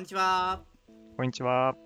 こんにちは、こんにちは。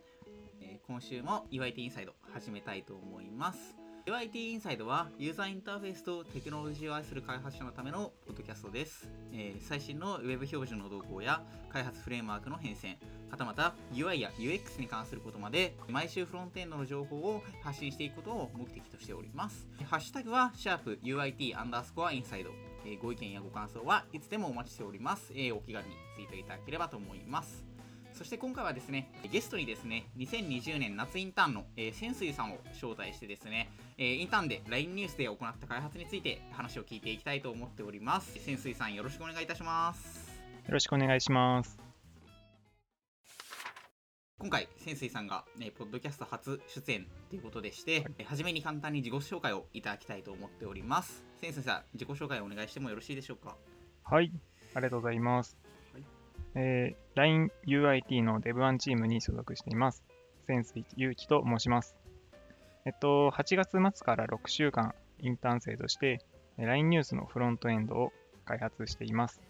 えー今週も UIT インサイド始めたいと思います。UIT インサイドはユーザーインターフェースとテクノロジーを愛する開発者のためのポッドキャストです。えー最新の Web 標準の動向や開発フレームワークの変遷、はたまた UI や UX に関することまで毎週フロントエンドの情報を発信していくことを目的としております。ハッシュタグはシャープ u i t アンダースコアインサイド。えーご意見やご感想はいつでもお待ちしております。えーお気軽にツイートいただければと思います。そして今回はですね、ゲストにですね、2020年夏インターンの、えー、潜水さんを招待してですね、えーインターンで LINE ニュースで行った開発について話を聞いていきたいと思っております。潜水さんよろしくお願いいたします。よろしくお願いします。今回、潜水さんが、えーポッドキャスト初出演ということでして、はいえー初めに簡単に自己紹介をいただきたいと思っております。潜水さん、自己紹介をお願いしてもよろしいでしょうか？はい、ありがとうございます。えー LINE UIT の Dev1 チームに所属しています。潜水祐樹と申します。えっと、8月末から6週間インターン生として、えー LINE ニュースのフロントエンドを開発しています。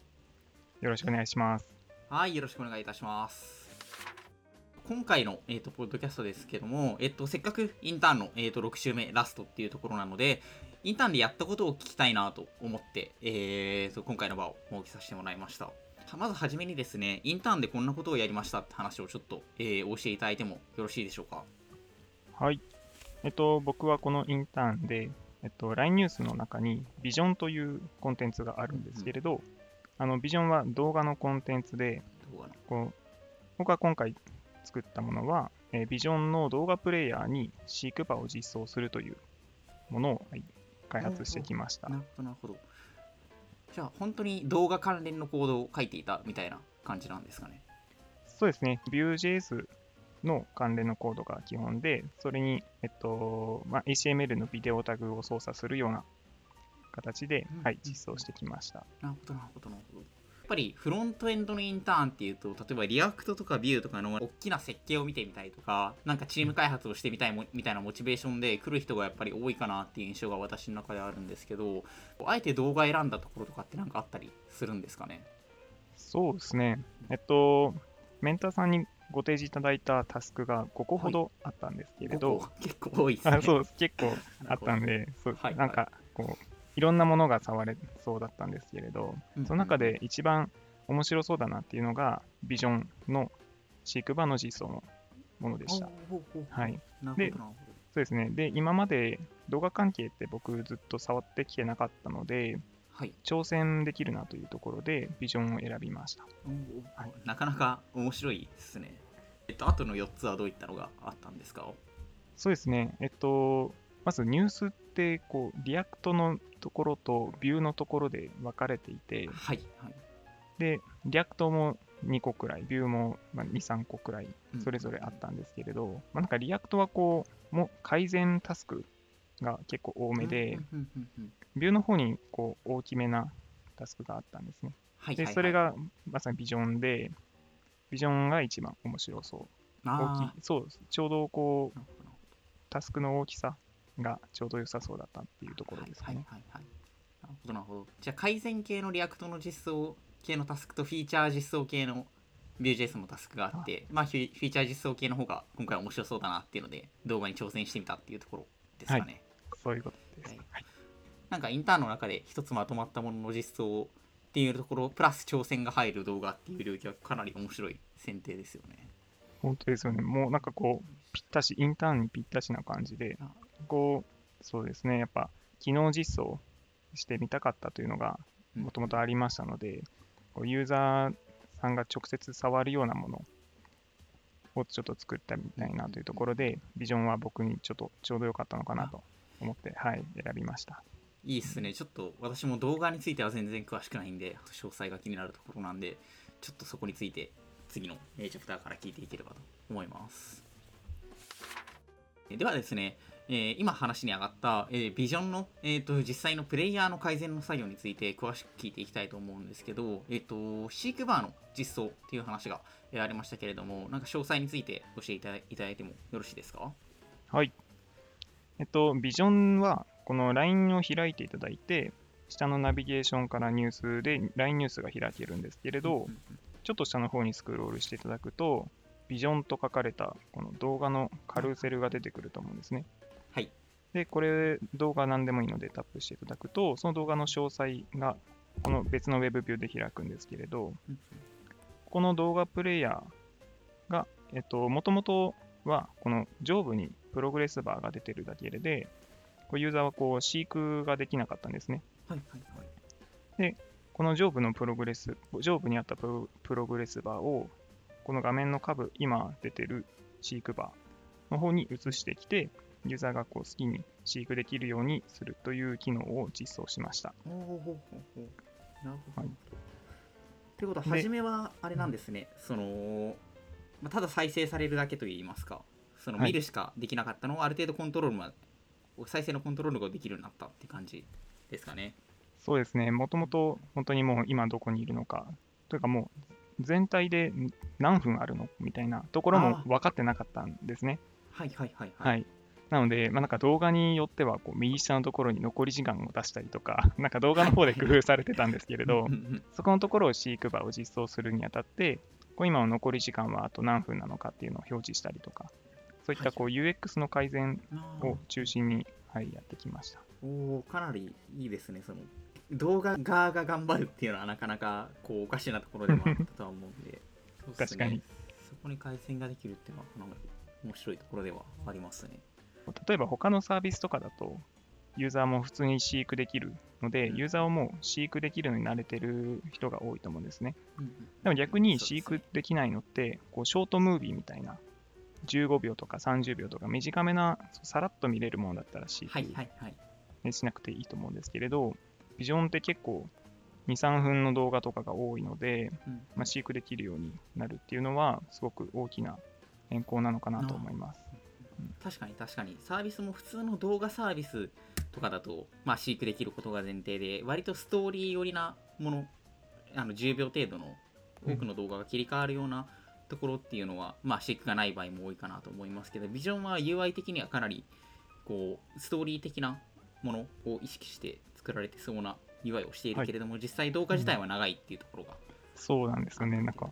よろしくお願いします。はい、よろしくお願いいたします。今回の、えー、とポッドキャストですけども、えっとせっかくインターンの、えー、と6週目ラストっていうところなので、インターンでやったことを聞きたいなと思って、えーと今回の場を設けさせてもらいました。まずはじめにですね、インターンでこんなことをやりましたって話をちょっと、えーお教えていただいてもよろしいでしょうか？はい。えっと、僕はこのインターンで、えっと、LINE ニュースの中にビジョンというコンテンツがあるんですけれど、あのビジョンは動画のコンテンツで、こう僕が今回作ったものは、えービジョンの動画プレイヤーにシークバを実装するというものを、はい開発してきました。なるほど、なるほど。じゃあ、本当に動画関連のコードを書いていたみたいな感じなんですかね。そうですね、Vue.js の関連のコードが基本で、それに、えっとまあ、HTML のビデオタグを操作するような形で、うんはい、実装してきました。なるほど、なるほど、なるほど。やっぱりフロントエンドのインターンっていうと、例えば React とか Vue とかの大きな設計を見てみたいとか、なんかチーム開発をしてみたいもみたいなモチベーションで来る人がやっぱり多いかなっていう印象が私の中であるんですけど、あえて動画選んだところとかってなんかあったりするんですかね？そうですね、えっと、メンターさんにご提示いただいたタスクが5個ほどあったんですけれど、ここ結構多いですね。あそう結構あったんで、そうはい。なんかこう、いろんなものが触れそうだったんですけれど、うんその中で一番面白そうだなっていうのが、ビジョンのシークバの実装のものでした。はい。でそうですね。で、今まで動画関係って僕ずっと触ってきてなかったので、ど。はい。挑戦できるなというところで、ビジョンを選びました。はいなかなか面白いですね。えっと、あとの4つはどういったのがあったんですか？そうですね。えっと、まずニュースって、こう、 React のところと Vue のところで分かれていて、はい。はい。で、 React も2個くらい、 Vue もまあ2、3個くらい、うんそれぞれあったんですけれど、まあ、なんか React はこう、もう改善タスクが結構多めで、うんうんうんうん Vue の方にこう大きめなタスクがあったんですね。はい。で、はいそれがまさにビジョンで、ビジョンが一番面白そう。大あきいそう、ちょうどこう、タスクの大きさがちょうど良さそうだったっていうところですかね。はいはいはいはい。なるほどなるほど。じゃあ改善系の React の実装系のタスクとフィーチャー実装系の Vue.js のタスクがあって、まあフィーチャー実装系の方が今回面白そうだなっていうので動画に挑戦してみたっていうところですかね。そういうことです。はいはいなんかインターンの中で一つまとまったものの実装っていうところプラス挑戦が入る動画っていう領域はかなり面白い選定ですよね。本当ですよね。もうなんかこう、ぴったし、インターンにぴったしな感じであ、こう、そうですね、やっぱ、機能実装してみたかったというのが、うんもともとありましたので、こうユーザーさんが直接触るようなものをちょっと作ってみたいなというところで、ビジョンは僕にちょっとちょうど良かったのかなと思って、はい、選びました。いいっすね。ちょっと私も動画については全然詳しくないんで、詳細が気になるところなんで、ちょっとそこについて次のえーチャプターから聞いていければと思います。えではですね、えー今話に上がった、えービジョンの、えー、と実際のプレイヤーの改善の作業について詳しく聞いていきたいと思うんですけど、えっ、と、シークバーの実装っていう話が、えーありましたけれども、なんか詳細について教えていただいただいてもよろしいですか？はい。えっと、ビジョンは、この LINE を開いていただいて、下のナビゲーションからニュースで LINE ニュースが開けるんですけれど、ちょっと下の方にスクロールしていただくと、ビジョンと書かれたこの動画のカルーセルが出てくると思うんですね。はい。で、これ動画何でもいいのでタップしていただくと、その動画の詳細がこの別のウェブビューで開くんですけれど、うんこの動画プレイヤーが、えっと、もともとはこの上部にプログレスバーが出てるだけで、こうユーザーはこう飼育ができなかったんですね。はいはいはい。この上部のプログレス、上部にあったプロプログレスバーを、この画面の下部、今出てる飼育バーの方に移してきて、ユーザーがこう好きに飼育できるようにするという機能を実装しました。おおほうほうほうなるほど。はいということは、で初めはあれなんですね、その、まあ、ただ再生されるだけといいますか、そのはい見るしかできなかったのをある程度コントロールまで、再生のコントロールができるようになったって感じですかね。そうですね、もともと本当にもう今どこにいるのか、というかもう全体で何分あるの？みたいなところも分かってなかったんですね。はいはいはいはい。なので、まあ、なんか動画によってはこう右下のところに残り時間を出したりとか、なんか動画の方で工夫されてたんですけれどそこのところを飼育バーを実装するにあたって、こう今の残り時間はあと何分なのかっていうのを表示したりとか、そういったこう UX の改善を中心に、はい、やってきました。おーかなりいいですね、その動画側が頑張るっていうのはなかなかこうおかしなところでもあったとは思うんで、そうっすね。確かに。そこに改善ができるっていうのは、なんか面白いところではありますね。例えば他のサービスとかだと、ユーザーも普通に飼育できるので、うん。ユーザーはもう飼育できるのに慣れてる人が多いと思うんですね。でも逆に飼育できないのって、こうショートムービーみたいな、15秒とか30秒とか短めな、さらっと見れるものだったら飼育しなくていいと思うんですけれど、ビジョンって結構2、3分の動画とかが多いので、うん。まあ、飼育できるようになるっていうのは、すごく大きな変更なのかなと思います。確かに確かに。サービスも普通の動画サービスとかだと、まあ、飼育できることが前提で割とストーリー寄りなものあの10秒程度の多くの動画が切り替わるようなところっていうのは、まあ、飼育がない場合も多いかなと思いますけどビジョンは UI 的にはかなりこうストーリー的なものを意識して作られてそうな UI をしているけれども、実際動画自体は長いっていうところが、そうなんですよね。なんか、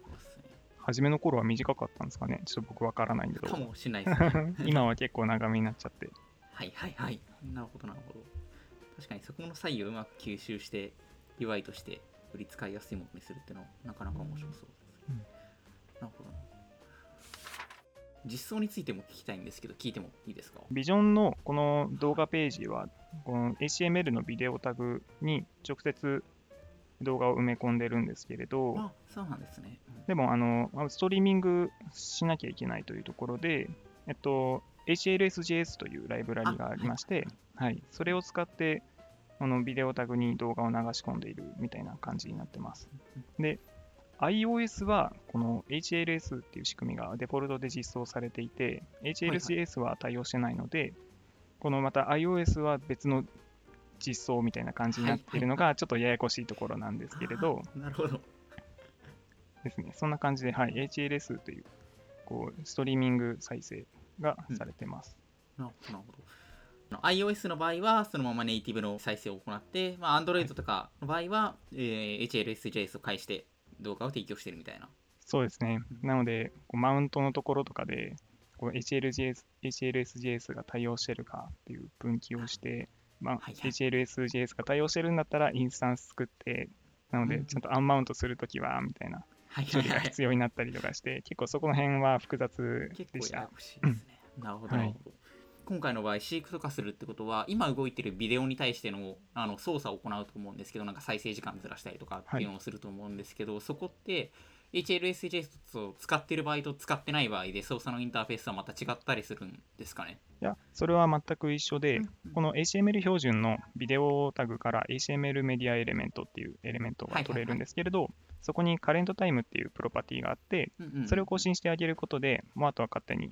初めの頃は短かったんですかね。ちょっと僕わからないんでかもしれないですね 今は結構長めになっちゃって。はいはいはい。なるほどなるほど。確かにそこの差異をうまく吸収して UI としてより使いやすいものにするっていうのはなかなか面白そうです、うんなるほどな。実装についても聞きたいんですけど、聞いてもいいですか？ビジョンのこの動画ページは、この HTML のビデオタグに直接動画を埋め込んでるんですけれど、あ、そうなんですね。うんでもあの、まあストリーミングしなきゃいけないというところで、えっと、HLSJS というライブラリがありまして、はい、それを使って、このビデオタグに動画を流し込んでいるみたいな感じになってます。で、iOS はこの HLS っていう仕組みがデフォルトで実装されていて、HLSJS は対応してないので、このまた iOS は別の実装みたいな感じになっているのがちょっとややこしいところなんですけれど、なるほど。ですね。そんな感じで、はい、HLS という、こう、ストリーミング再生がされてます。なるほどなるほど。あの iOS の場合はそのままネイティブの再生を行って、まあ、Android とかの場合は、えー HLSJS を介して動画を提供しているみたいな。そうですね。うんなので、こうマウントのところとかで、こう HLJS HLSJS が対応してるかっていう分岐をして、まあ、はいはい HLSJS が対応してるんだったらインスタンス作って、なので、ちゃんとアンマウントするときは、みたいなはい処理が必要になったりとかして、結構そこの辺は複雑でした結構やや。こしいですね。なるほど、なるほど。今回の場合、飼育とかするってことは、今動いてるビデオに対してのあの操作を行うと思うんですけど、なんか再生時間ずらしたりとかっていうのをすると思うんですけど、そこって HLSJS を使ってる場合と使ってない場合で操作のインターフェースはまた違ったりするんですかね？いや、それは全く一緒で、この HTML 標準のビデオタグから HTML メディアエレメントっていうエレメントが取れるんですけれど、そこにカレントタイムっていうプロパティがあって、それを更新してあげることで、もうあとは勝手に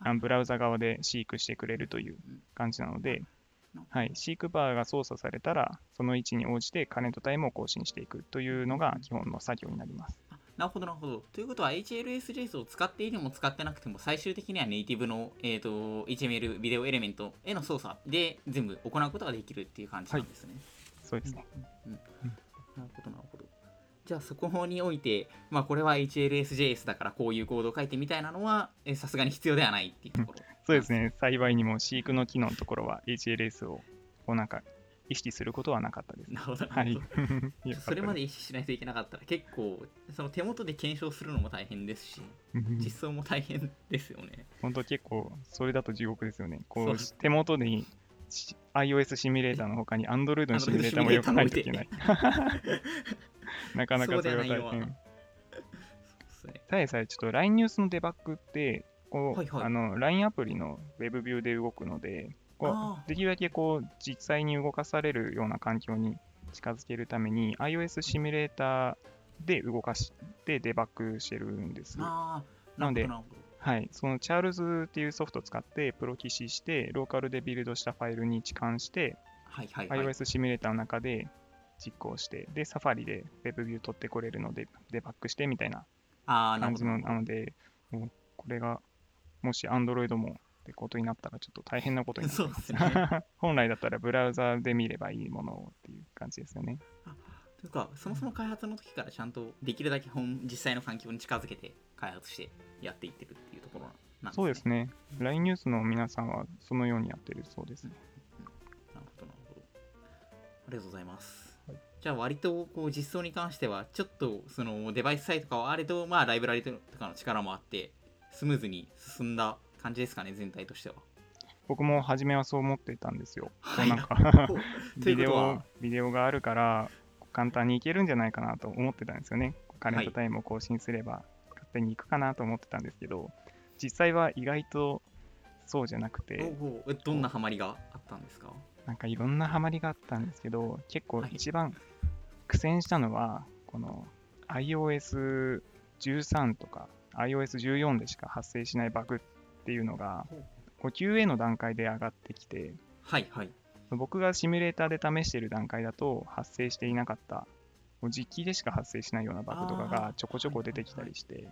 あのブラウザ側で飼育してくれるという感じなので、はい、飼育バーが操作されたら、その位置に応じてカレントタイムを更新していくというのが基本の作業になります。あなるほど、なるほど。ということは、HLSJS を使っていても使ってなくても、最終的にはネイティブの、えー、と HTML ビデオエレメントへの操作で全部行うことができるっていう感じなんですね。そうですね。うんうんうんなるほど、なるほど。じゃあそこにおいて、まあ、これは HLSJS だからこういうコードを書いてみたいなのはえさすがに必要ではないっていうところ。そうですね。幸いにも飼育の機能のところは HLS をこうなんか意識することはなかったです。なるほど。はい それまで意識しないといけなかったら結構その手元で検証するのも大変ですしうん実装も大変ですよね。本当結構それだと地獄ですよね。こう手元にし iOS シミュレーターの他に Android のシミュレーターもよくないといけない。なかなかそれは大変。ただでさえちょっと LINE ニュースのデバッグってこう、はいはいあの LINE アプリの Web ビューで動くのでこあうできるだけこう実際に動かされるような環境に近づけるために iOS シミュレーターで動かしてデバッグしてるんです。なのではい、そのチャールズっていうソフトを使ってプロキシしてローカルでビルドしたファイルに置換してはいはいはい。iOS シミュレーターの中で実行してでサファリで Web ビュー取ってこれるのでデバッグしてみたいな。感じのなのでもうこれがもし Android もってことになったらちょっと大変なことになってそうまですすね。本来だったらブラウザで見ればいいものをっていう感じですよね。というか、そもそも開発の時からちゃんとできるだけ本実際の環境に近づけて開発してやっていってるっていうところなんですね。そうですね。LINE ニュースの皆さんはそのようにやってるそうです。なるほど、なるほど。ありがとうございます。はいじゃあ割とこう実装に関してはちょっとそのデバイスサイトとかはあれとまあライブラリとかの力もあってスムーズに進んだ感じですかね全体としては。僕も初めはそう思ってたんですよ。こはいうなんか ビデオビデオがあるから簡単にいけるんじゃないかなと思ってたんですよね。カレントタイムを更新すれば勝手にいくかなと思ってたんですけど、実際は意外とそうじゃなくて、どんなハマりがあったんですか？なんかいろんなハマりがあったんですけど、結構はい一番苦戦したのは、この iOS13 とか iOS14 でしか発生しないバグっていうのがほう、こう QA の段階で上がってきて、はいはい。僕がシミュレーターで試している段階だと発生していなかった、もう実機でしか発生しないようなバグとかがちょこちょこ出てきたりして、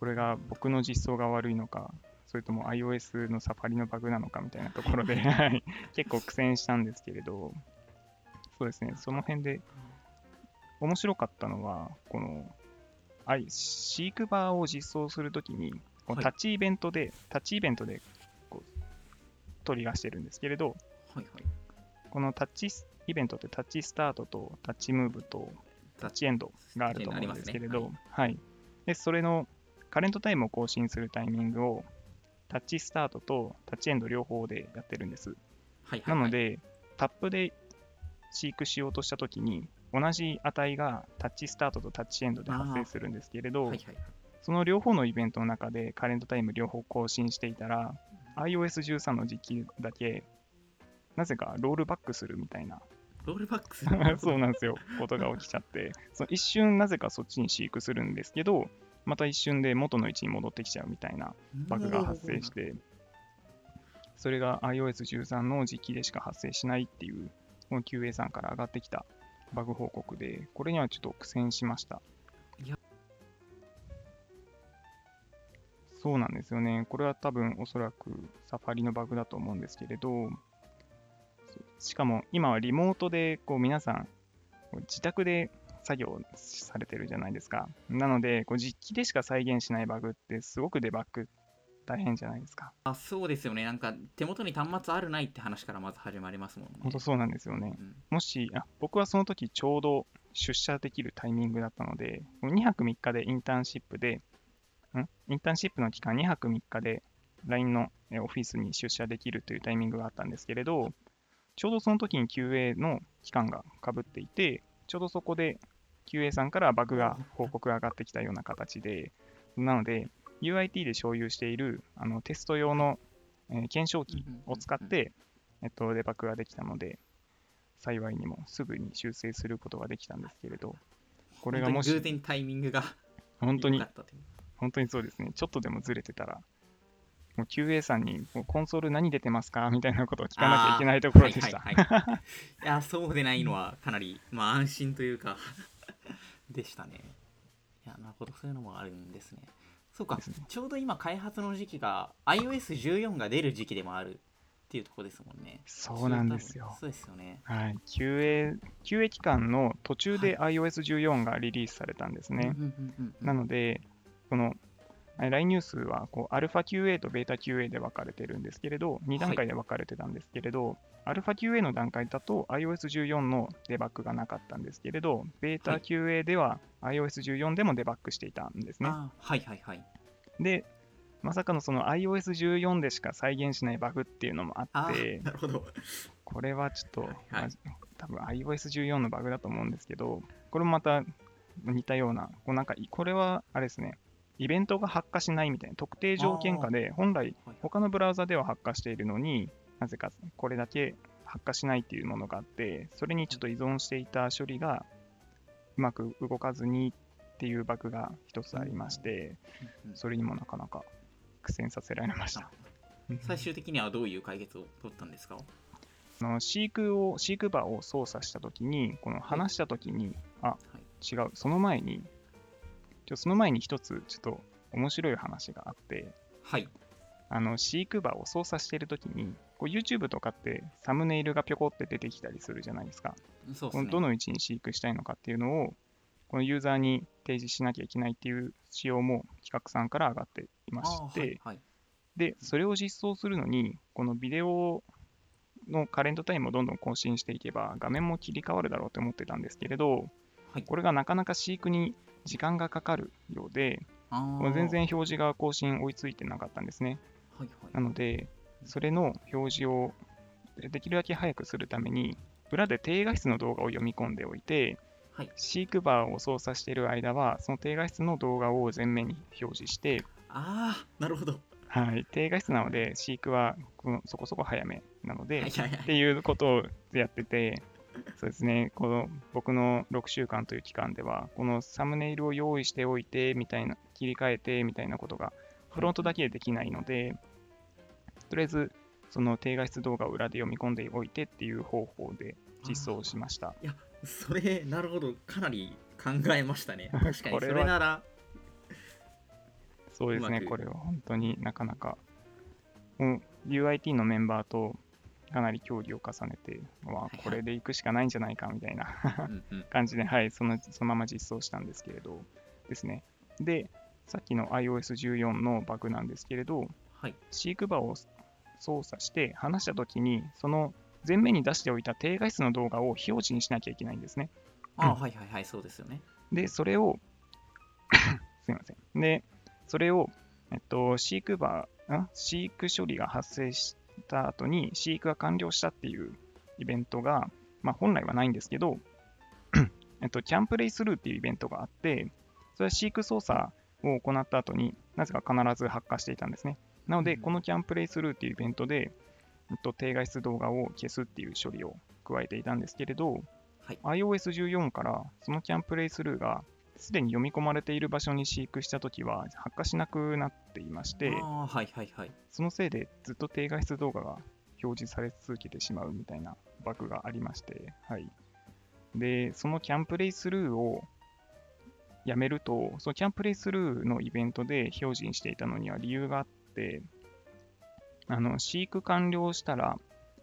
これが僕の実装が悪いのか、それとも iOS のサファリのバグなのかみたいなところで はい。結構苦戦したんですけれど、そうですね、その辺で面白かったのは、この、あい飼育バーを実装するときに、このはいタッチイベントで、タッチイベントでこうトリガーしてるんですけれど、はいはい。このタッチイベントってタッチスタートとタッチムーブとタッチエンドがあると思うんですけれど、タッチエンドはい。で、それのカレントタイムを更新するタイミングをタッチスタートとタッチエンド両方でやってるんです。はいはいはないので、タップで飼育しようとしたときに、同じ値がタッチスタートとタッチエンドで発生するんですけれど、はいはい。その両方のイベントの中でカレントタイム両方更新していたら、iOS13 の実機だけ、なぜかロールバックするみたいな、ロールバックス そうなんですよ、ことが起きちゃって、その一瞬なぜかそっちに飼育するんですけど、また一瞬で元の位置に戻ってきちゃうみたいなバグが発生し。て、それが iOS13 の実機でしか発生しないっていう、この QA さんから上がってきたバグ報告で、これにはちょっと苦戦しました。そうなんですよね。これは多分おそらくサファリのバグだと思うんですけれど、しかも今はリモートでこう皆さん自宅で作業されてるじゃないですか。なので、こう実機でしか再現しないバグってすごくデバッグ大変じゃないですか。あそうですよね。なんか手元に端末あるないって話からまず始まりますもんね。本当そうなんですよね。うんもし、あ僕はその時ちょうど出社できるタイミングだったので、2泊3日でインターンシップで、ん？インターンシップの期間2泊3日で LINE のえオフィスに出社できるというタイミングがあったんですけれど、ちょうどその時に QA の期間がかぶっていて、ちょうどそこで QA さんからバグが報告が上がってきたような形で、なので UIT で所有しているあのテスト用の、えー検証機を使って、えっと、デバッグができたので、幸いにもすぐに修正することができたんですけれど、これがもし偶、然タイミングが本当に良か、ったという本当にそうですね、ちょっとでもずれてたら、もう QA さんに、もうコンソール何出てますかみたいなことを聞かなきゃいけないところでした。はいはいはいはいいやそうでないのはかなり、まあ、安心というか でしたねいやなるほどそういうのもあるんですねそうかねちょうど今開発の時期が iOS14 が出る時期でもあるっっていうところですもんね。そうなんですよ。そうですよね。はい、QA, QA 期間の途中で iOS14 がリリースされたんですね。うんうんうんうんなので、この LINE ニュースはこうアルファ QA とベータ QA で分かれてるんですけれど、2段階で分かれてたんですけれど、はい、アルファ QA の段階だと iOS14 のデバッグがなかったんですけれど、ベータ QA では iOS14 でもデバッグしていたんですね。はいはいはい。で、まさかのその iOS14 でしか再現しないバグっていうのもあって、なるほどこれはちょっと、はい、多分 iOS14 のバグだと思うんですけど、これもまた似たような、こうなんかこれはあれですね、イベントが発火しないみたいな、特定条件下で、本来はい。他のブラウザでは発火しているのになぜかこれだけ発火しないっていうものがあって、それにちょっと依存していた処理がうまく動かずにっていうバグが一つありまして、それにもなかなか苦戦させられました。最終的にはどういう解決を取ったんですか？その飼育を、飼育場を操作したときに、この話したときに、あ、違う、その前に、ちょその前に一つ、ちょっと面白い話があって、はい。あの、飼育場を操作しているときに、こう YouTube とかってサムネイルがぴょこって出てきたりするじゃないですか。そうですね。どの位置に飼育したいのかっていうのを、このユーザーに提示しなきゃいけないっていう仕様も企画さんから上がっていまして、はいはい。で、それを実装するのに、このビデオのカレントタイムをどんどん更新していけば、画面も切り替わるだろうと思ってたんですけれど、はいこれがなかなか飼育に時間がかかるようで、全然表示が更新追いついてなかったんですね。はいはい。なので、それの表示をでできるだけ早くするために、裏で低画質の動画を読み込んでおいて、はい飼育バーを操作している間は、その低画質の動画を前面に表示して、ああ、なるほど。はい、低画質なので、飼育はそこそこ早めなので。っていうことをやってて、そうですね、この僕の6週間という期間では、このサムネイルを用意しておいて、みたいな、切り替えてみたいなことが、フロントだけでできないので、とりあえず、その低画質動画を裏で読み込んでおいてっていう方法で実装しました。いや、それ、なるほど。かなり考えましたね。確かに、そこれなら、そうですね、これは本当になかなか、UIT のメンバーとかなり協議を重ねて、わはいこれで行くしかないんじゃないかみたいな。感じで、はい、そのそのまま実装したんですけれど、ですね。で、さっきの iOS14 のバグなんですけれど、はい。飼育場を操作して話したときに、その前面に出しておいた低画質の動画を表示にしなきゃいけないんですね。ああ、うんはいはいはい、そうですよね。で、それを、すいません。で、それを、えっと、飼育場、ん？飼育処理が発生した後に飼育が完了したっていうイベントが、まあ本来はないんですけど、えっと、キャンプレイスルーっていうイベントがあって、それは飼育操作を行った後になぜか必ず発火していたんですね。なので、うんこのキャンプレイスルーっていうイベントで、えっと、低画質動画を消すっていう処理を加えていたんですけれど、はい iOS14 からそのキャンプレイスルーがすでに読み込まれている場所に飼育したときは発火しなくなっていまして、はいはいはい。そのせいでずっと低画質動画が表示され続けてしまうみたいなバグがありまして、はい。で、そのキャンプレイスルーをやめると、そのキャンプレイスルーのイベントで表示にしていたのには理由があって、あの、飼育完了したら、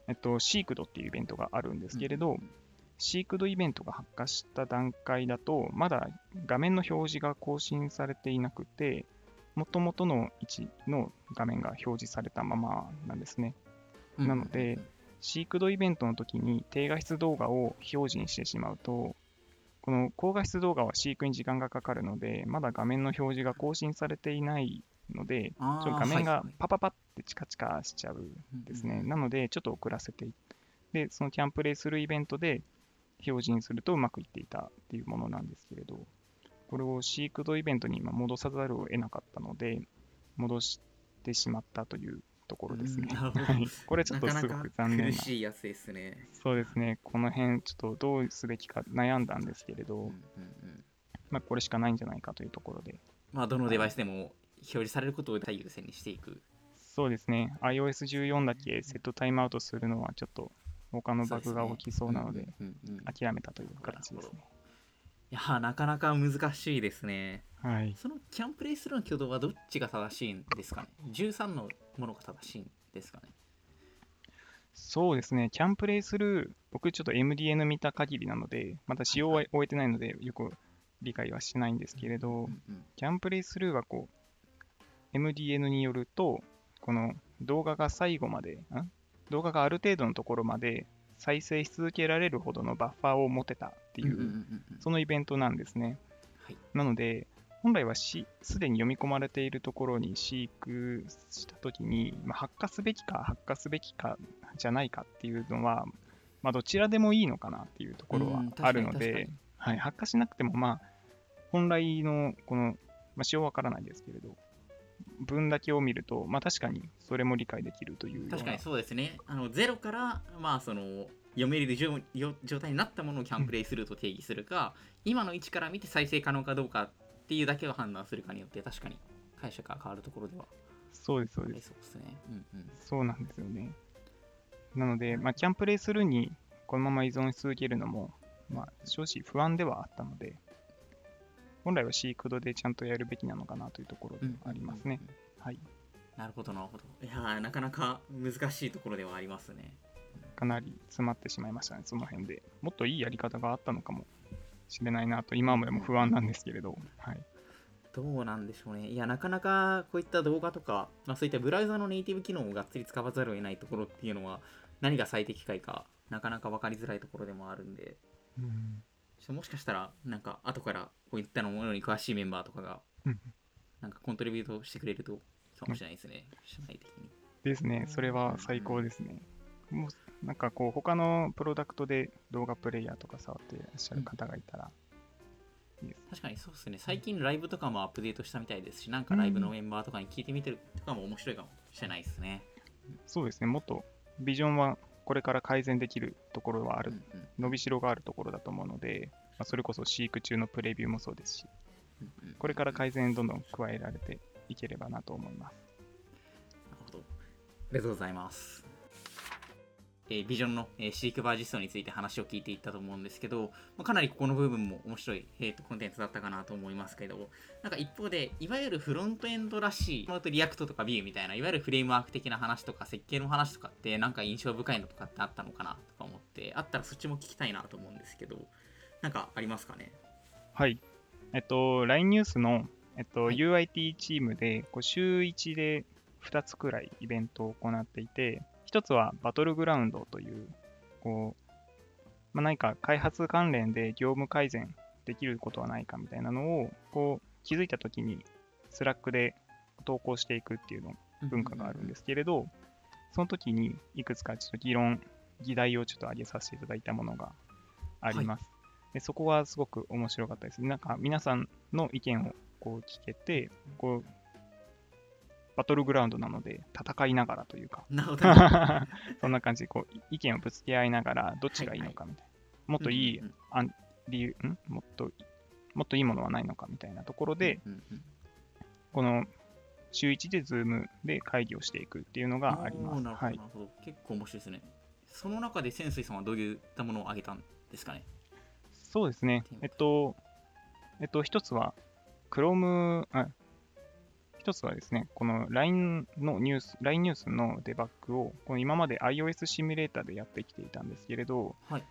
えっと、シークドっていうイベントがあるんですけれど、シークドイベントが発火した段階だと、まだ画面の表示が更新されていなくて、元々の位置の画面が表示されたままなんですね。うんなので、シークドイベントの時に低画質動画を表示にしてしまうと、この高画質動画は飼育に時間がかかるので、まだ画面の表示が更新されていないので、画面がパパパってチカチカしちゃうんですね。なので、ちょっと遅らせていで、そのキャンプレイするイベントで表示にするとうまくいっていたっていうものなんですけれど、これをシークドイベントに今戻さざるを得なかったので、戻してしまったというところですね。これちょっとすごく残念な。苦しいやつですね。そうですね、この辺ちょっとどうすべきか悩んだんですけれど、うんうんうんまあ、これしかないんじゃないかというところで、まあ、どのデバイスでも表示されることを最優先にしていく。そうですね、iOS14 だけセットタイムアウトするのはちょっと他のバグが起きそうなので、諦めたという形ですね。や、なかなか難しいですね。はい。そのキャンプレイスルーの挙動はどっちが正しいんですかね ?13 のものが正しいんですかね？そうですね、キャンプレイスルー、僕ちょっと MDN 見た限りなので、まだ使用は終えてないので、よく理解はしてないんですけれど、キャンプレイスルーはこう、MDN によると、この動画が最後まで、ん？動画がある程度のところまで再生し続けられるほどのバッファーを持てたっていう、そのイベントなんですね。はい。なので、本来はしすでに読み込まれているところに飼育したときに、まあ、発火すべきか発火すべきかじゃないかっていうのは、まあ、どちらでもいいのかなっていうところはうんあるのではい、発火しなくても、まあ、本来のこの、まあ、使用はわからないですけれど、分だけを見ると、まあ、確かにそれも理解できるという確かにそうですねあのゼロからまあその読める状よ状態になったものをキャンプレイスルーと定義するか、今の位置から見て再生可能かどうかっていうだけを判断するかによって確かに解釈が変わるところではそうです、そうです。そうですね。うんうんそうなんですよね。なので、まあ、キャンプレイするにこのまま依存し続けるのも、まあ、正直不安ではあったので、本来はシークドでちゃんとやるべきなのかなというところでうんありますね。はい。なるほどなるほど。いやーなかなか難しいところではありますね。かなり詰まってしまいましたね、その辺で。もっといいやり方があったのかもしれないなと、今でも不安なんですけれど、はい。どうなんでしょうね。いや、なかなかこういった動画とか、まあ、そういったブラウザのネイティブ機能をがっつり使わざるを得ないところっていうのは、何が最適解か、なかなか分かりづらいところでもあるんで、うんちょっともしかしたら、なんか、後からこういったのものに詳しいメンバーとかがうん、なんかコントリビュートしてくれるとかもしれないですね。社内的に。ですね、それは最高ですね。もうなんかこう、他のプロダクトで動画プレイヤーとか触っていらっしゃる方がいたら、いいです確かにそうですね。最近ライブとかもアップデートしたみたいですし、なんかライブのメンバーとかに聞いてみてるとかも面白いかもしれないですね。そうですね、もっとビジョンはこれから改善できるところはある、うんうん伸びしろがあるところだと思うので、まあ、それこそシーク中のプレビューもそうですし、これから改善どんどん加えられていければなと思います。なるほど。ありがとうございます。えービジョンの、えー、シークバー実装について話を聞いていったと思うんですけど、まあ、かなりここの部分も面白い、えーとコンテンツだったかなと思いますけど、なんか一方で、いわゆるフロントエンドらしい、もっと React とか Vue みたいな、いわゆるフレームワーク的な話とか設計の話とかって、なんか印象深いのとかってあったのかなとか思って、あったらそっちも聞きたいなと思うんですけど、なんかありますかね？はい。えっと、LINE ニュースの、えっとはい UIT チームでこう週1で2つくらいイベントを行っていて、1つはバトルグラウンドという、こう、まあ、何か開発関連で業務改善できることはないかみたいなのを、こう、気づいたときに、 Slack で投稿していくっていうの文化があるんですけれど、その時にいくつかちょっと議論、議題をちょっと挙げさせていただいたものがあります。でそこはすごく面白かったです。なんか皆さんの意見をこう聞けて、こう、バトルグラウンドなので戦いながらというか。そんな感じでこう意見をぶつけ合いながらどっちがいいのかみたいな。もっといいうんうん案理由、ん？もっと、もっといいものはないのかみたいなところで、うんうんこの週1で Zoom で会議をしていくっていうのがあります。なるほど、はいな。るほど。結構面白いですね。その中で潜水さんはどういったものを挙げたんですかね？そうですね。えっと、えっと、一つは、Chrome、あ、一つはですね、この LINE のニュース、LINE ニュースのデバッグを、この今まで iOS シミュレーターでやってきていたんですけれど、はい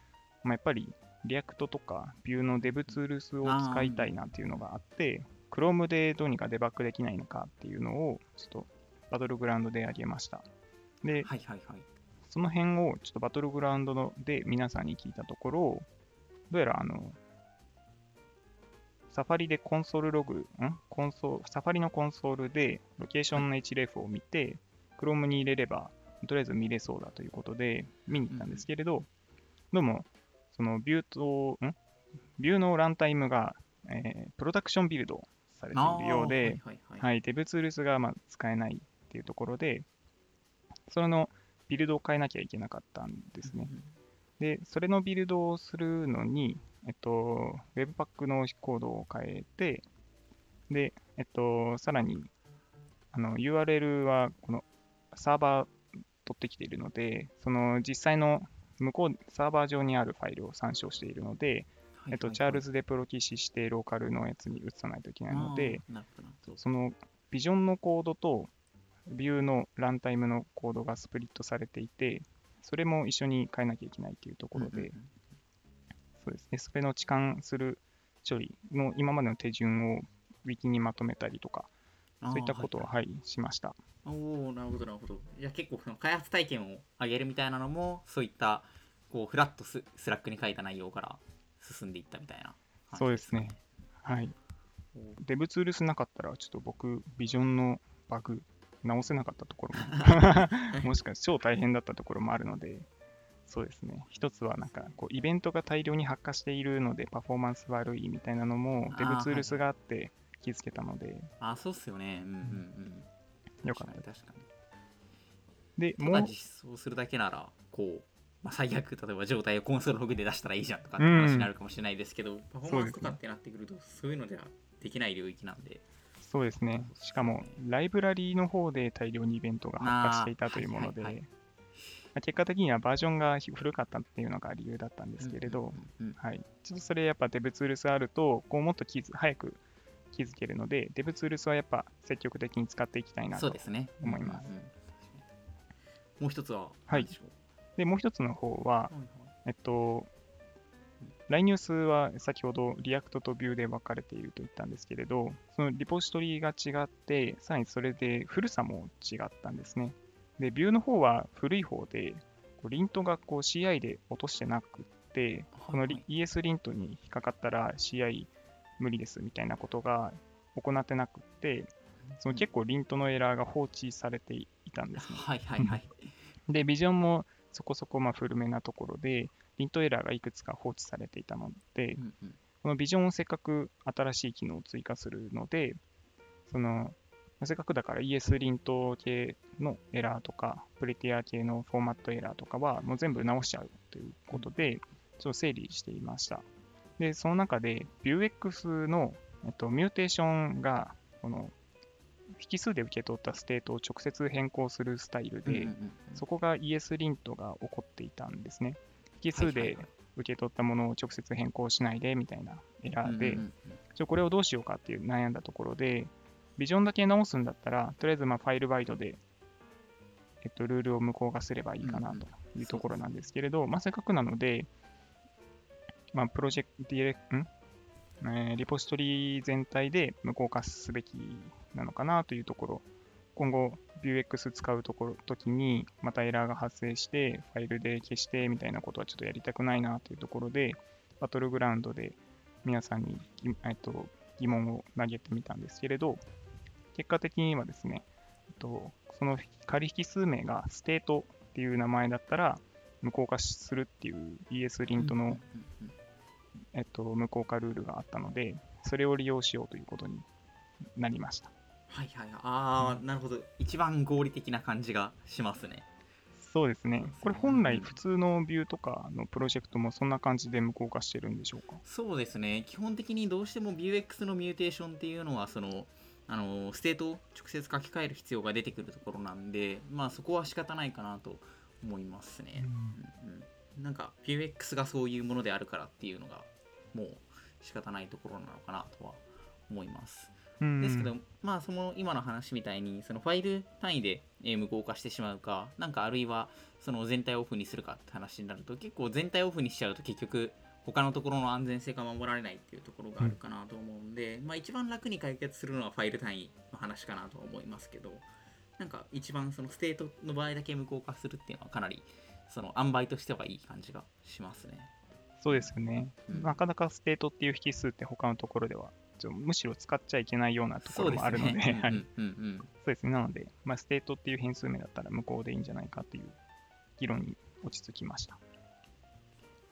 まあ、やっぱり React とか Vue の Dev ツールスを使いたいなっていうのがあって、Chrome でどうにかデバッグできないのかっていうのを、ちょっとバトルグラウンドで挙げました。で、はいはいはい。その辺をちょっとバトルグラウンドので皆さんに聞いたところ、どうやらあの、サファリでコンソールログ、ん？コンソサファリのコンソールでロケーションの href を見て、Chrome に入れれば、とりあえず見れそうだということで見に行ったんですけれど、どうも、そのビューと、ん？ビューのランタイムが、えープロダクションビルドされているようで、はいはいはい。はい、デブツールスがまあ使えないっていうところで、それのビルドを変えなきゃいけなかったんですね。で、それのビルドをするのに、えっと、Webpack のコードを変えて、で、えっと、さらに、あの、URL はこのサーバー取ってきているので、その実際の向こう、サーバー上にあるファイルを参照しているので、はいえっと、チャールズでプロキシしてローカルのやつに移さないといけないので、、そのビジョンのコードとビューのランタイムのコードがスプリットされていて、それも一緒に変えなきゃいけないっていうところで、そうですね、それの置換する処理の今までの手順をウィキにまとめたりとか、そういったことを、ははい、しました。おおなるほどなるほどじゃあ結構その開発体験を上げるみたいなのもそういったこうフラットススラックに書いた内容から進んでいったみたいなそうですね。はい。デブツールスなかったら、ちょっと僕、ビジョンのバグ直せなかったところも、もしかして超大変だったところもあるので、そうですね。一つは、なんか、こう、イベントが大量に発火しているので、パフォーマンス悪いみたいなのも、デブツールスがあって気づけたので、あそうっすよね。うんうんうん。よかった。確かにで、もう、実装するだけならこう、まあ、最悪例えば状態をコンソールログで出したらいいじゃんとかって話になるかもしれないですけど、パフォーマンスとかってなってくるとそういうのではできない領域なんでそうですね。しかも、ライブラリーの方で大量にイベントが発火していたというもので、あーはいはいはい。まあ結果的にはバージョンが古かったっていうのが理由だったんですけれど、うんうんはい、ちょっとそれやっぱ DevTools あると、こうもっと気づ早く気づけるので、DevTools はやっぱ積極的に使っていきたいなと。思います。うんうんうん。もう一つははい。何でもう一つの方は、はいはい。えっと、ライニュースは先ほど React と Vue で分かれていると言ったんですけれど、そのリポジトリが違って、さらにそれで古さも違ったんですね。で、Vue の方は古い方で、リントがこう CI で落としてなくって、このリ ES リントに引っかかったら CI 無理ですみたいなことが行ってなくって、その結構リントのエラーが放置されていたんですね。はいはいはい で、ビジョンもそこそこまあ古めなところで、リントエラーがいくつか放置されていたのでう、んうんこのビジョンをせっかく新しい機能を追加するので、その、まあせっかくだから ES リント系のエラーとか、プレティア系のフォーマットエラーとかはもう全部直しちゃうということで、ちょっと整理していました。で、その中で Vuex の、えっと、ミューテーションが、この、引数で受け取ったステートを直接変更するスタイルで、そこが ES リントが起こっていたんですね。引数で受け取ったものを直接変更しないでみたいなエラーで、これをどうしようかっていう悩んだところで、ビジョンだけ直すんだったら、とりあえずまあファイル単位で、えっと、ルールを無効化すればいいかなというところなんですけれど、まあ、せっかくなので、まあ、プロジェクト、ん？えーリポジトリ全体で無効化すべきなのかなというところ、今後、Vuex 使うところ、時に、またエラーが発生して、ファイルで消してみたいなことはちょっとやりたくないなというところで、バトルグラウンドで皆さんに、ぎえっと、疑問を投げてみたんですけれど、結果的にはですね、えっと、その仮引数名がステートっていう名前だったら、無効化するっていう ESLint の、えっと、無効化ルールがあったので、それを利用しようということになりました。はいはいああ、なるほど。一番合理的な感じがしますね。そうですね。これ本来普通の Vue とかのプロジェクトもそんな感じで無効化してるんでしょうか？そうですね。基本的にどうしても Vuex のミューテーションっていうのはそのあのステートを直接書き換える必要が出てくるところなんでまあそこは仕方ないかなと思いますね、うん。うん、なんか Vuex がそういうものであるからっていうのがもう仕方ないところなのかなとは思います。うんですけど、まあその今の話みたいにそのファイル単位でえー無効化してしまうかなんかあるいはその全体をオフにするかって話になると結構全体オフにしちゃうと結局他のところの安全性が守られないっていうところがあるかなと思うんで、まあ一番楽に解決するのはファイル単位の話かなとは思いますけどなんか一番そのステートの場合だけ無効化するっていうのはかなりその塩梅としてはいい感じがしますね。そうですよね。うんなかなかステートっていう引数って他のところではむしろ使っちゃいけないようなところもあるので、そうですね。なので、まあ、ステートっていう変数名だったら無効でいいんじゃないかという議論に落ち着きました。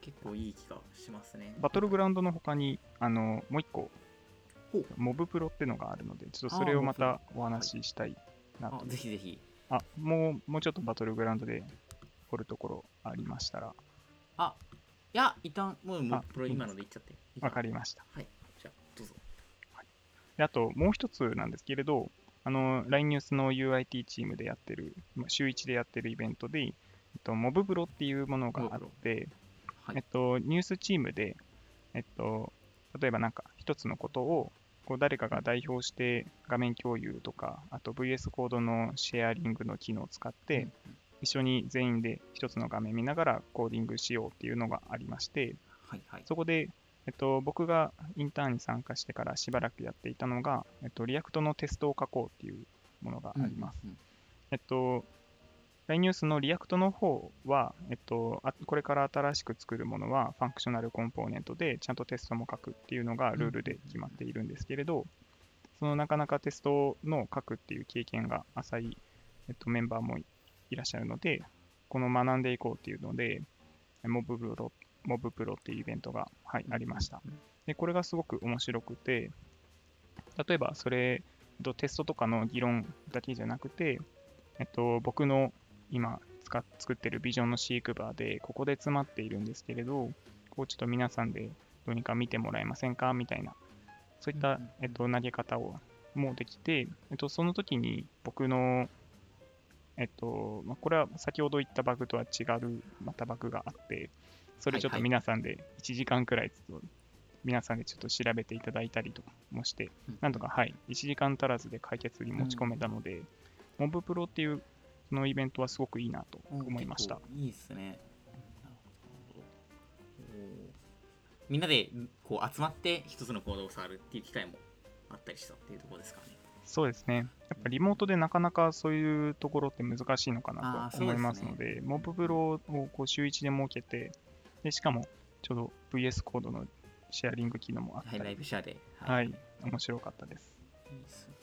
結構いい気がしますね。バトルグラウンドの他に、あの、もう一個モブプロっていうのがあるので、ちょっとそれをまたお話ししたいなとあ。ぜひぜひ。あ、もう、もうちょっとバトルグラウンドで掘るところありましたら、あいや、一旦もうもうあプロ今ので言っちゃって。いいわかりりました。はい。であと、もう一つなんですけれど、あの、LINE ニュースの UIT チームでやってる、まあ週1でやってるイベントで、えっと、モブブロっていうものがあって、はいえっと、ニュースチームで、えっと、例えばなんか一つのことを、こう誰かが代表して画面共有とか、あと VS コードのシェアリングの機能を使って、一緒に全員で一つの画面見ながらコーディングしようっていうのがありまして、はいはい。そこで、えっと、僕がインターンに参加してからしばらくやっていたのが、えっと、 React のテストを書こうっていうものがあります。うんうんえっと、LINE ニュースのリアクトの方は、えっと、あこれから新しく作るものは、ファンクショナルコンポーネントでちゃんとテストも書くっていうのがルールで決まっているんですけれど、そのなかなかテストの書くっていう経験が浅い、えっと、メンバーもいらっしゃるので、この学んでいこうっていうので、モブプロモブプロっていうイベントが、はい、ありました。で、これがすごく面白くて、例えばそれ、えっとテストとかの議論だけじゃなくて、えっと、僕の今使っ作ってるビジョンのシークバーで、ここで詰まっているんですけれど、こうちょっと皆さんでどうにか見てもらえませんか？みたいな、そういったえっと、投げ方をもできて、えっと、その時に僕の、えっと、まあこれは先ほど言ったバグとは違う、またバグがあって、それちょっと皆さんで1時間くらい皆さんでちょっと調べていただいたりとかもして、なんとか、はい、1時間足らずで解決に持ち込めたので、モブプロっていうそのイベントはすごくいいなとうん思いました。いいですね。みんなでこう集まって一つのコードを触るっていう機会もあったりしたっていうところですかね。そうですね。やっぱリモートでなかなかそういうところって難しいのかなと思いますのでで、モブプロをこう週1で設けて、でしかもちょうど VS コードのシェアリング機能もあったり、はい、 Live Share で。はい、面白かったです。いいです。ね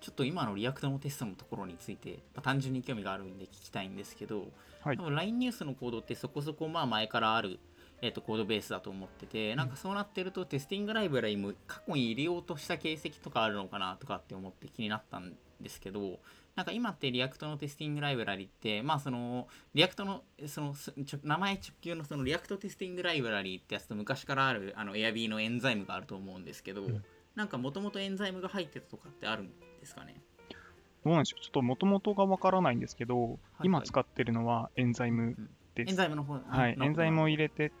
ちょっと今の React のテストのところについて、まあ単純に興味があるんで聞きたいんですけど、はい。多分 LINE ニュースのコードってそこそこまあ前からある、えー、とコードベースだと思ってて、なんかそうなってると testing library も過去に入れようとした形跡とかあるのかなとかって思って気になったんですけど、なんか今って React の testing library って、まあその、リアクトの、その、名前直球のその React Testing Library ってやつと昔からあるあの Airb のエンザイムがあると思うんですけど、ん。なんかもともと Enzyme が入ってたとかってあるんですかね？どうなんでしょう？ちょっと元々がわからないんですけど、はい今使ってるのは Enzyme です。 Enzyme の方はい、 Enzyme をい入れて、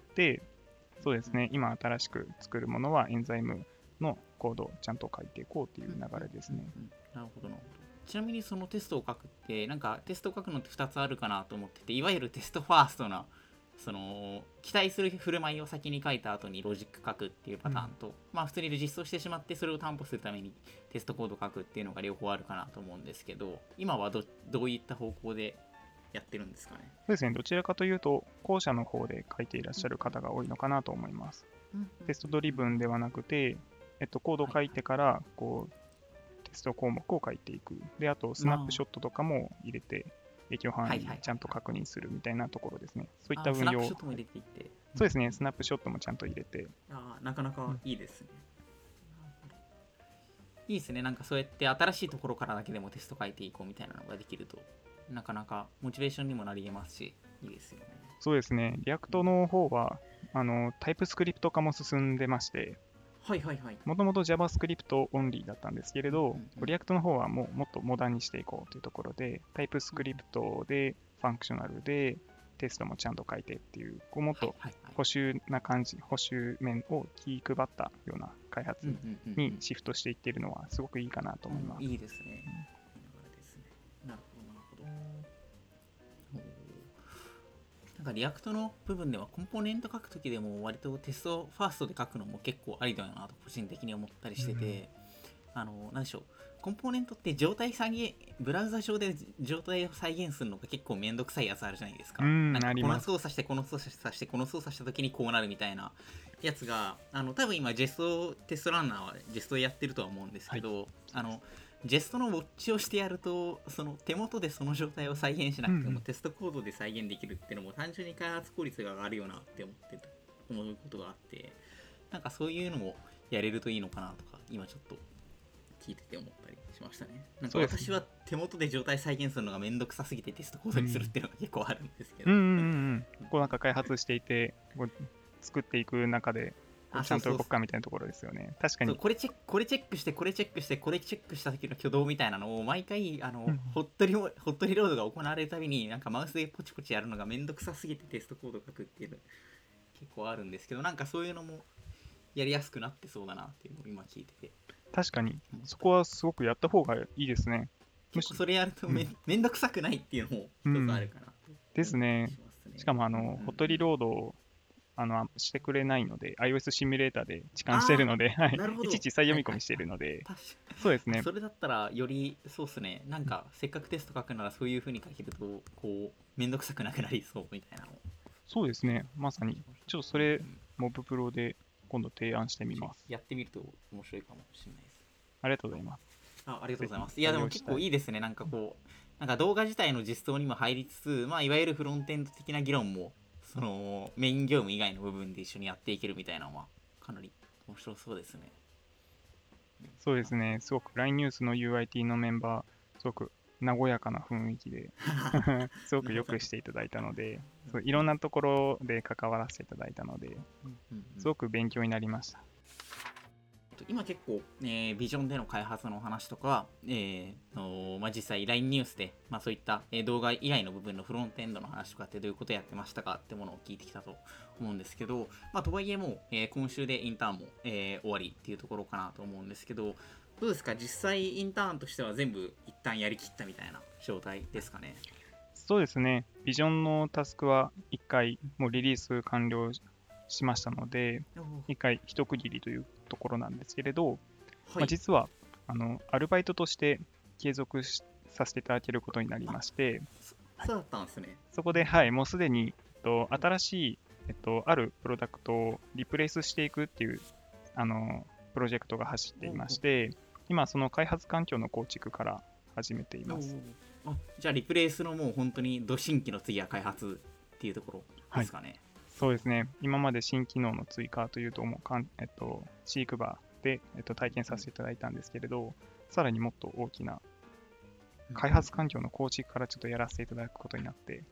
そうですね、今新しく作るものは Enzyme のコードをちゃんと書いていこうっていう流れですね。うんなるほどなるほど。ちなみにそのテストを書くってなんかテストを書くのって2つあるかなと思ってていわゆるテストファーストなその期待する振る舞いを先に書いた後にロジック書くっていうパターンと、まあ普通に実装してしまってそれを担保するためにテストコード書くっていうのが両方あるかなと思うんですけど今はどどういった方向でやってるんですかね。そうですね、どちらかというと、後者の方で書いていらっしゃる方が多いのかなと思います。テストドリブンではなくて、えっと、コードを書いてから、こう、テスト項目を書いていく。で、あと、スナップショットとかも入れて、影響範囲ちゃんと確認するみたいなところですね。そういった運用。ナップショットも入れていって。そうですね、スナップショットもちゃんと入れて、あーなかなかいいですね、いいですね。なんかそうやって新しいところからだけでもテスト書いていこうみたいなのができるとなかなかモチベーションにもなり得ますしいいですよね。そうですね、 React の方は、あの、 TypeScript 化も進んでまして、はいはいはい。もともと JavaScript オンリーだったんですけれど、うんうん React の方はもうもっとモダンにしていこうというところで、 TypeScript で、ファンクショナルで、テストもちゃんと書いてっていう、こうもっと保守な感じ、保守面を気配ったような開発うんうんうんうんにシフトしていっているのはすごくいいかなと思います。うんいいですね。いい流れですねなんかリアクトの部分ではコンポーネント書くときでも割とテストファーストで書くのも結構ありだよなと個人的に思ったりしてて、あの、なんでしょう。コンポーネントって状態再現、ブラウザ上で状態を再現するのが結構めんどくさいやつあるじゃないですか。うんなんかこの操作して、この操作して、この操作したときにこうなるみたいなやつが、あの、多分今、ジェストテストランナーはジェストでやってるとは思うんですけど、あの、ジェストのウォッチをしてやると、その手元でその状態を再現しなくても、うんうんテストコードで再現できるっていうのも単純に開発効率が上がるよなって思ってた思うことがあって、なんかそういうのもやれるといいのかなとか、今ちょっと聞いてて思ったりしましたね。なんか私は手元で状態再現するのがめんどくさすぎてテストコードにするっていうのが結構あるんですけど。うんうんうんうん。こうなんか開発していて、こう作っていく中で、ちゃんと動くかみたいなところですよね。確かに。これチェックこれチェックしてこれチェックしてこれチェックした時の挙動みたいなのを毎回あの、うん。ホットリホットリロードが行われるたびになんかマウスでポチポチやるのがめんどくさすぎてテストコード書くっていうの結構あるんですけどなんかそういうのもやりやすくなってそうだなっていうのを今聞いてて。確かに、そこはすごくやった方がいいですね。むし結構それやるとめ,、うん。めんどくさくないっていうのも一つあるかなってですね。しかもあの、うん。ホットリロードをあのしてくれないので、iOS シミュレーターで置換してるので、はいいちいち再読み込みしてるので、確そうですね。それだったらよりそうっすねなんかせっかくテスト書くならそういう風に書けるとこうめんどくさくなくなりそうみたいなのそうですね。まさに。ちょっとそれうんモブプロで今度提案してみます。やってみると面白いかもしれないですありがとうございます。あありがとうございます。いや、でも結構いいですね。なんかこう、なんか動画自体の実装にも入りつつ、まあ、いわゆるフロントエンド的な議論も、そのメイン業務以外の部分で一緒にやっていけるみたいなのは、かなり面白そうですね。そうですね。すごく LINE ニュースの UIT のメンバー、すごく和やかな雰囲気で、すごくよくしていただいたので、そういろんなところで関わらせていただいたので、すごく勉強になりました。今結構、えービジョンでの開発のお話とか、えーのまあ、実際 LINE ニュースで、まあ、そういった、えー動画以外の部分のフロントエンドの話とかってどういうことやってましたかってものを聞いてきたと思うんですけど、まあ、とはいえもう、えー今週でインターンも、えー終わりっていうところかなと思うんですけどどうですか？実際インターンとしては全部一旦やりきったみたいな状態ですかね？そうですね。ビジョンのタスクは1回もうリリース完了しましたので、1回一区切りというところなんですけれど、まあ、はい実はあのアルバイトとして継続しさせていただけることになりまして、そうだったんですね。そこで、はい、もうすでに、えっと、新しい、えっと、あるプロダクトをリプレイスしていくっていうあのプロジェクトが走っていまして、今、その開発環境の構築から始めています。あじゃあリプレイスのもう本当にド新規の次は開発っていうところですかね、そうですね、今まで新機能の追加というともうかん、えっと、シークバーで、えっと、体験させていただいたんですけれど、さらにもっと大きな開発環境の構築からちょっとやらせていただくことになって、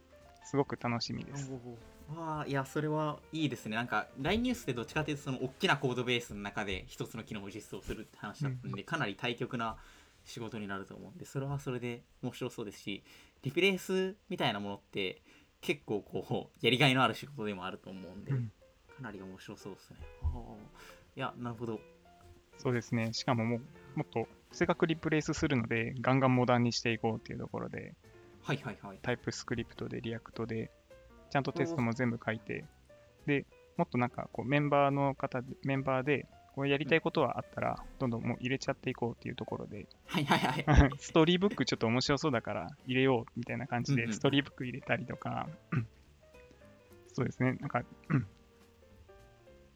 すごく楽しみです。ああいやそれはいいですね。なんか LINE ニュースってどっちかというとその大きなコードベースの中で一つの機能を実装するって話だったんで、かなり対極な仕事になると思うんでそれはそれで面白そうですしリプレイスみたいなものって結構こうやりがいのある仕事でもあると思うんで、うん。かなり面白そうですね。いやなるほど。そうですね、しかももうもっと正確リプレイスするので、ガンガンモダンにしていこうっていうところで、はいはいはい。 TypeScript で React で、ちゃんとテストも全部書いて、で、もっとなんかこうメンバーの方で、メンバーで、こうやりたいことはあったら、どんどんもう入れちゃっていこうっていうところで、はいはいはい。Storybook ちょっと面白そうだから入れようみたいな感じで、 Storybook 入れたりとか、そうですね、なんか、うん。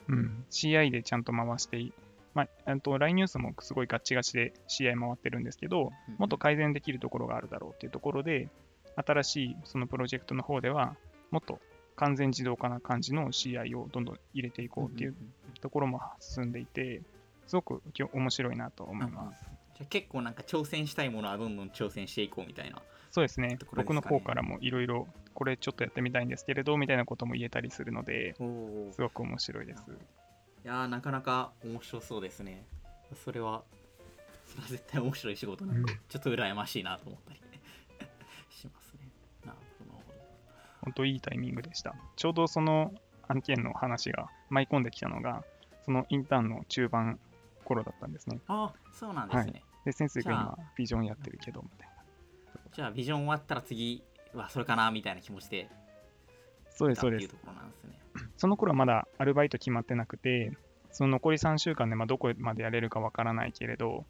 うん、CI でちゃんと回してい、まあ、あと LINE ニュースもすごいガッチガチで CI 回ってるんですけど、もっと改善できるところがあるだろうっていうところで、新しいそのプロジェクトの方では、もっと完全自動化な感じの CI をどんどん入れていこうっていうところも進んでいて、すごく面白いなと思います。じゃあ結構なんか挑戦したいものはどんどん挑戦していこうみたいな。そうですね。僕の方からもいろいろ、これちょっとやってみたいんですけれど、みたいなことも言えたりするので、すごく面白いです。いやーなかなか面白そうですね。それはそれは絶対面白い仕事なんで、うん。ちょっと羨ましいなと思ったり本当いいタイミングでした。ちょうどその案件の話が舞い込んできたのが、そのインターンの中盤頃だったんですね。あそうなんですね、で、先生が今、ビジョンやってるけど、みたいな。じゃあビジョン終わったら次はそれかなみたいな気持ちでそうです、そうですと。ころなんですねその頃はまだアルバイト決まってなくて、その残り3週間でまあどこまでやれるかわからないけれど、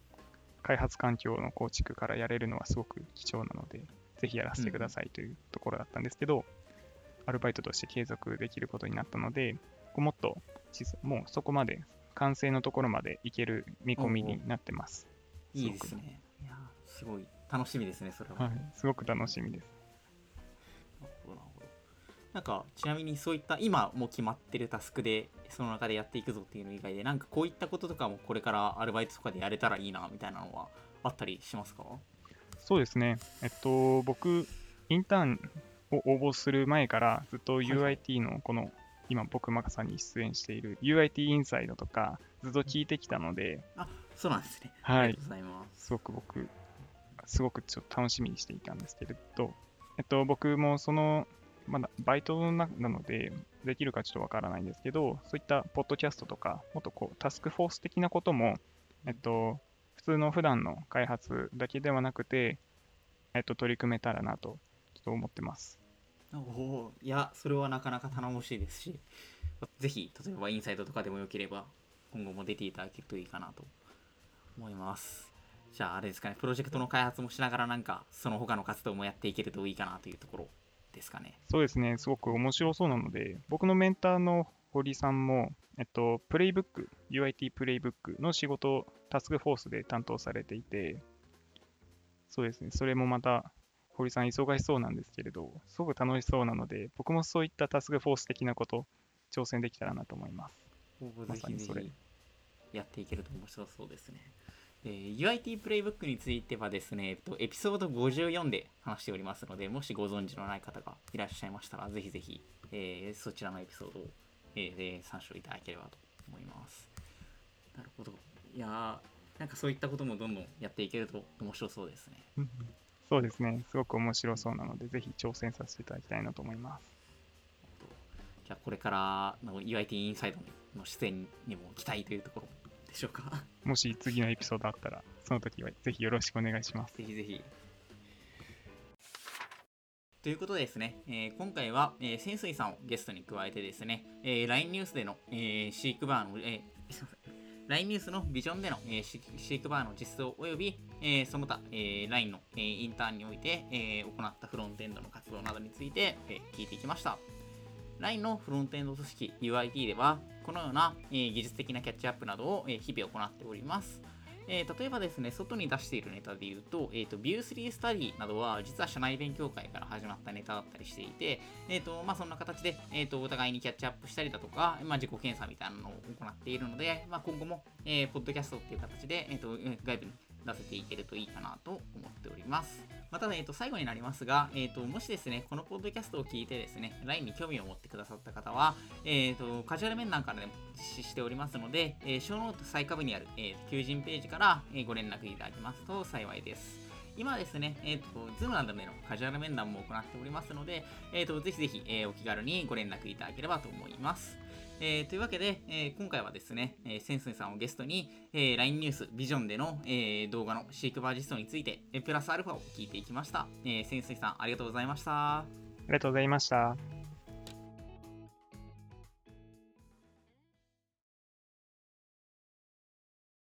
開発環境の構築からやれるのはすごく貴重なので、ぜひやらせてくださいというところだったんですけど、アルバイトとして継続できることになったので、もっと実もうそこまで完成のところまでいける見込みになってます。いいですねいやーすごい楽しみですねそれは、はい、すごく楽しみです。なるほどなるほどなんかちなみにそういった今もう決まってるタスクでその中でやっていくぞっていうの以外でなんかこういったこととかもこれからアルバイトとかでやれたらいいなみたいなのはあったりしますか？そうですね。えっと、僕、インターンを応募する前から、ずっと UIT のこの、今僕まさに出演している UIT インサイドとか、ずっと聞いてきたので、あそうなんですね。はい。ありがとうございます。すごく僕、すごくちょっと楽しみにしていたんですけれど、えっと、僕もその、まだバイトななので、できるかちょっとわからないんですけど、そういったポッドキャストとか、もっとこう、タスクフォース的なことも、えっと、普通の普段の開発だけではなくて、えっと、取り組めたらなと、と思ってます。おおいやそれはなかなか頼もしいですしぜひ例えばインサイドとかでもよければ今後も出ていただけるといいかなと思いますじゃああれですかねプロジェクトの開発もしながらなんかその他の活動もやっていけるといいかなというところですかねそうですね、すごく面白そうなので、僕のメンターの堀さんも、えっと、プレイブック、UIT プレイブックの仕事をタスクフォースで担当されていて、そうですね、それもまた、堀さん忙しそうなんですけれど、すごく楽しそうなので、僕もそういったタスクフォース的なこと、挑戦できたらなと思います。まぜさにそれやっていけると面白そうですね。えー UIT プレイブックについてはですね、えっと、エピソード54で話しておりますので、もしご存知のない方がいらっしゃいましたら、ぜひぜひ、えーそちらのエピソードを、えーで参照いただければと思います。なるほど。いやーなんかそういったこともどんどんやっていけると面白そうですね。そうですね、すごく面白そうなので、ぜひ挑戦させていただきたいなと思います。じゃあこれからの UIT インサイドの出演にも期待というところでしょうか。もし次のエピソードあったら、その時はぜひよろしくお願いします。ぜひぜひ。ということでですね、えー今回は、えー潜水さんをゲストに加えてですね、えー LINE ニュースでの、えー飼育バーの、えーすいません LINE ニュースのビジョンでの、えーシークバーの実装及び、えーその他、えー LINE の、えーインターンにおいて、えー行ったフロントエンドの活動などについて、えー聞いていきました。LINE のフロントエンド組織 UIT では、このような、えー技術的なキャッチアップなどを、えー日々行っております。えー例えばですね、外に出しているネタで言うと、えー、と View3 スタディなどは実は社内勉強会から始まったネタだったりしていて、えーとまあ、そんな形で、えー、とお互いにキャッチアップしたりだとか、まあ、自己検査みたいなのを行っているので、まあ、今後も、えーポッドキャストっていう形で、えー、と外部に出せていけるといいかなと思っております。ま、ただ、えー、と最後になりますが、えー、ともしですね、このポッドキャストを聞いてですね、LINE に興味を持ってくださった方は、えー、とカジュアル面談からでも実施しておりますので、えー、ショーノート最下部にある、えー求人ページから、えご連絡いただきますと幸いです。今ですね、えー、と Zoom などでのカジュアル面談も行っておりますので、えー、とぜひぜひ、えーお気軽にご連絡いただければと思います。えーというわけで、えー今回はですね、えー、センスンさんをゲストに、えー LINE ニュース、ビジョンでの、えー動画のシークバージストについて、えープラスアルファを聞いていきました。えー、センスンさん、ありがとうございました。ありがとうございました。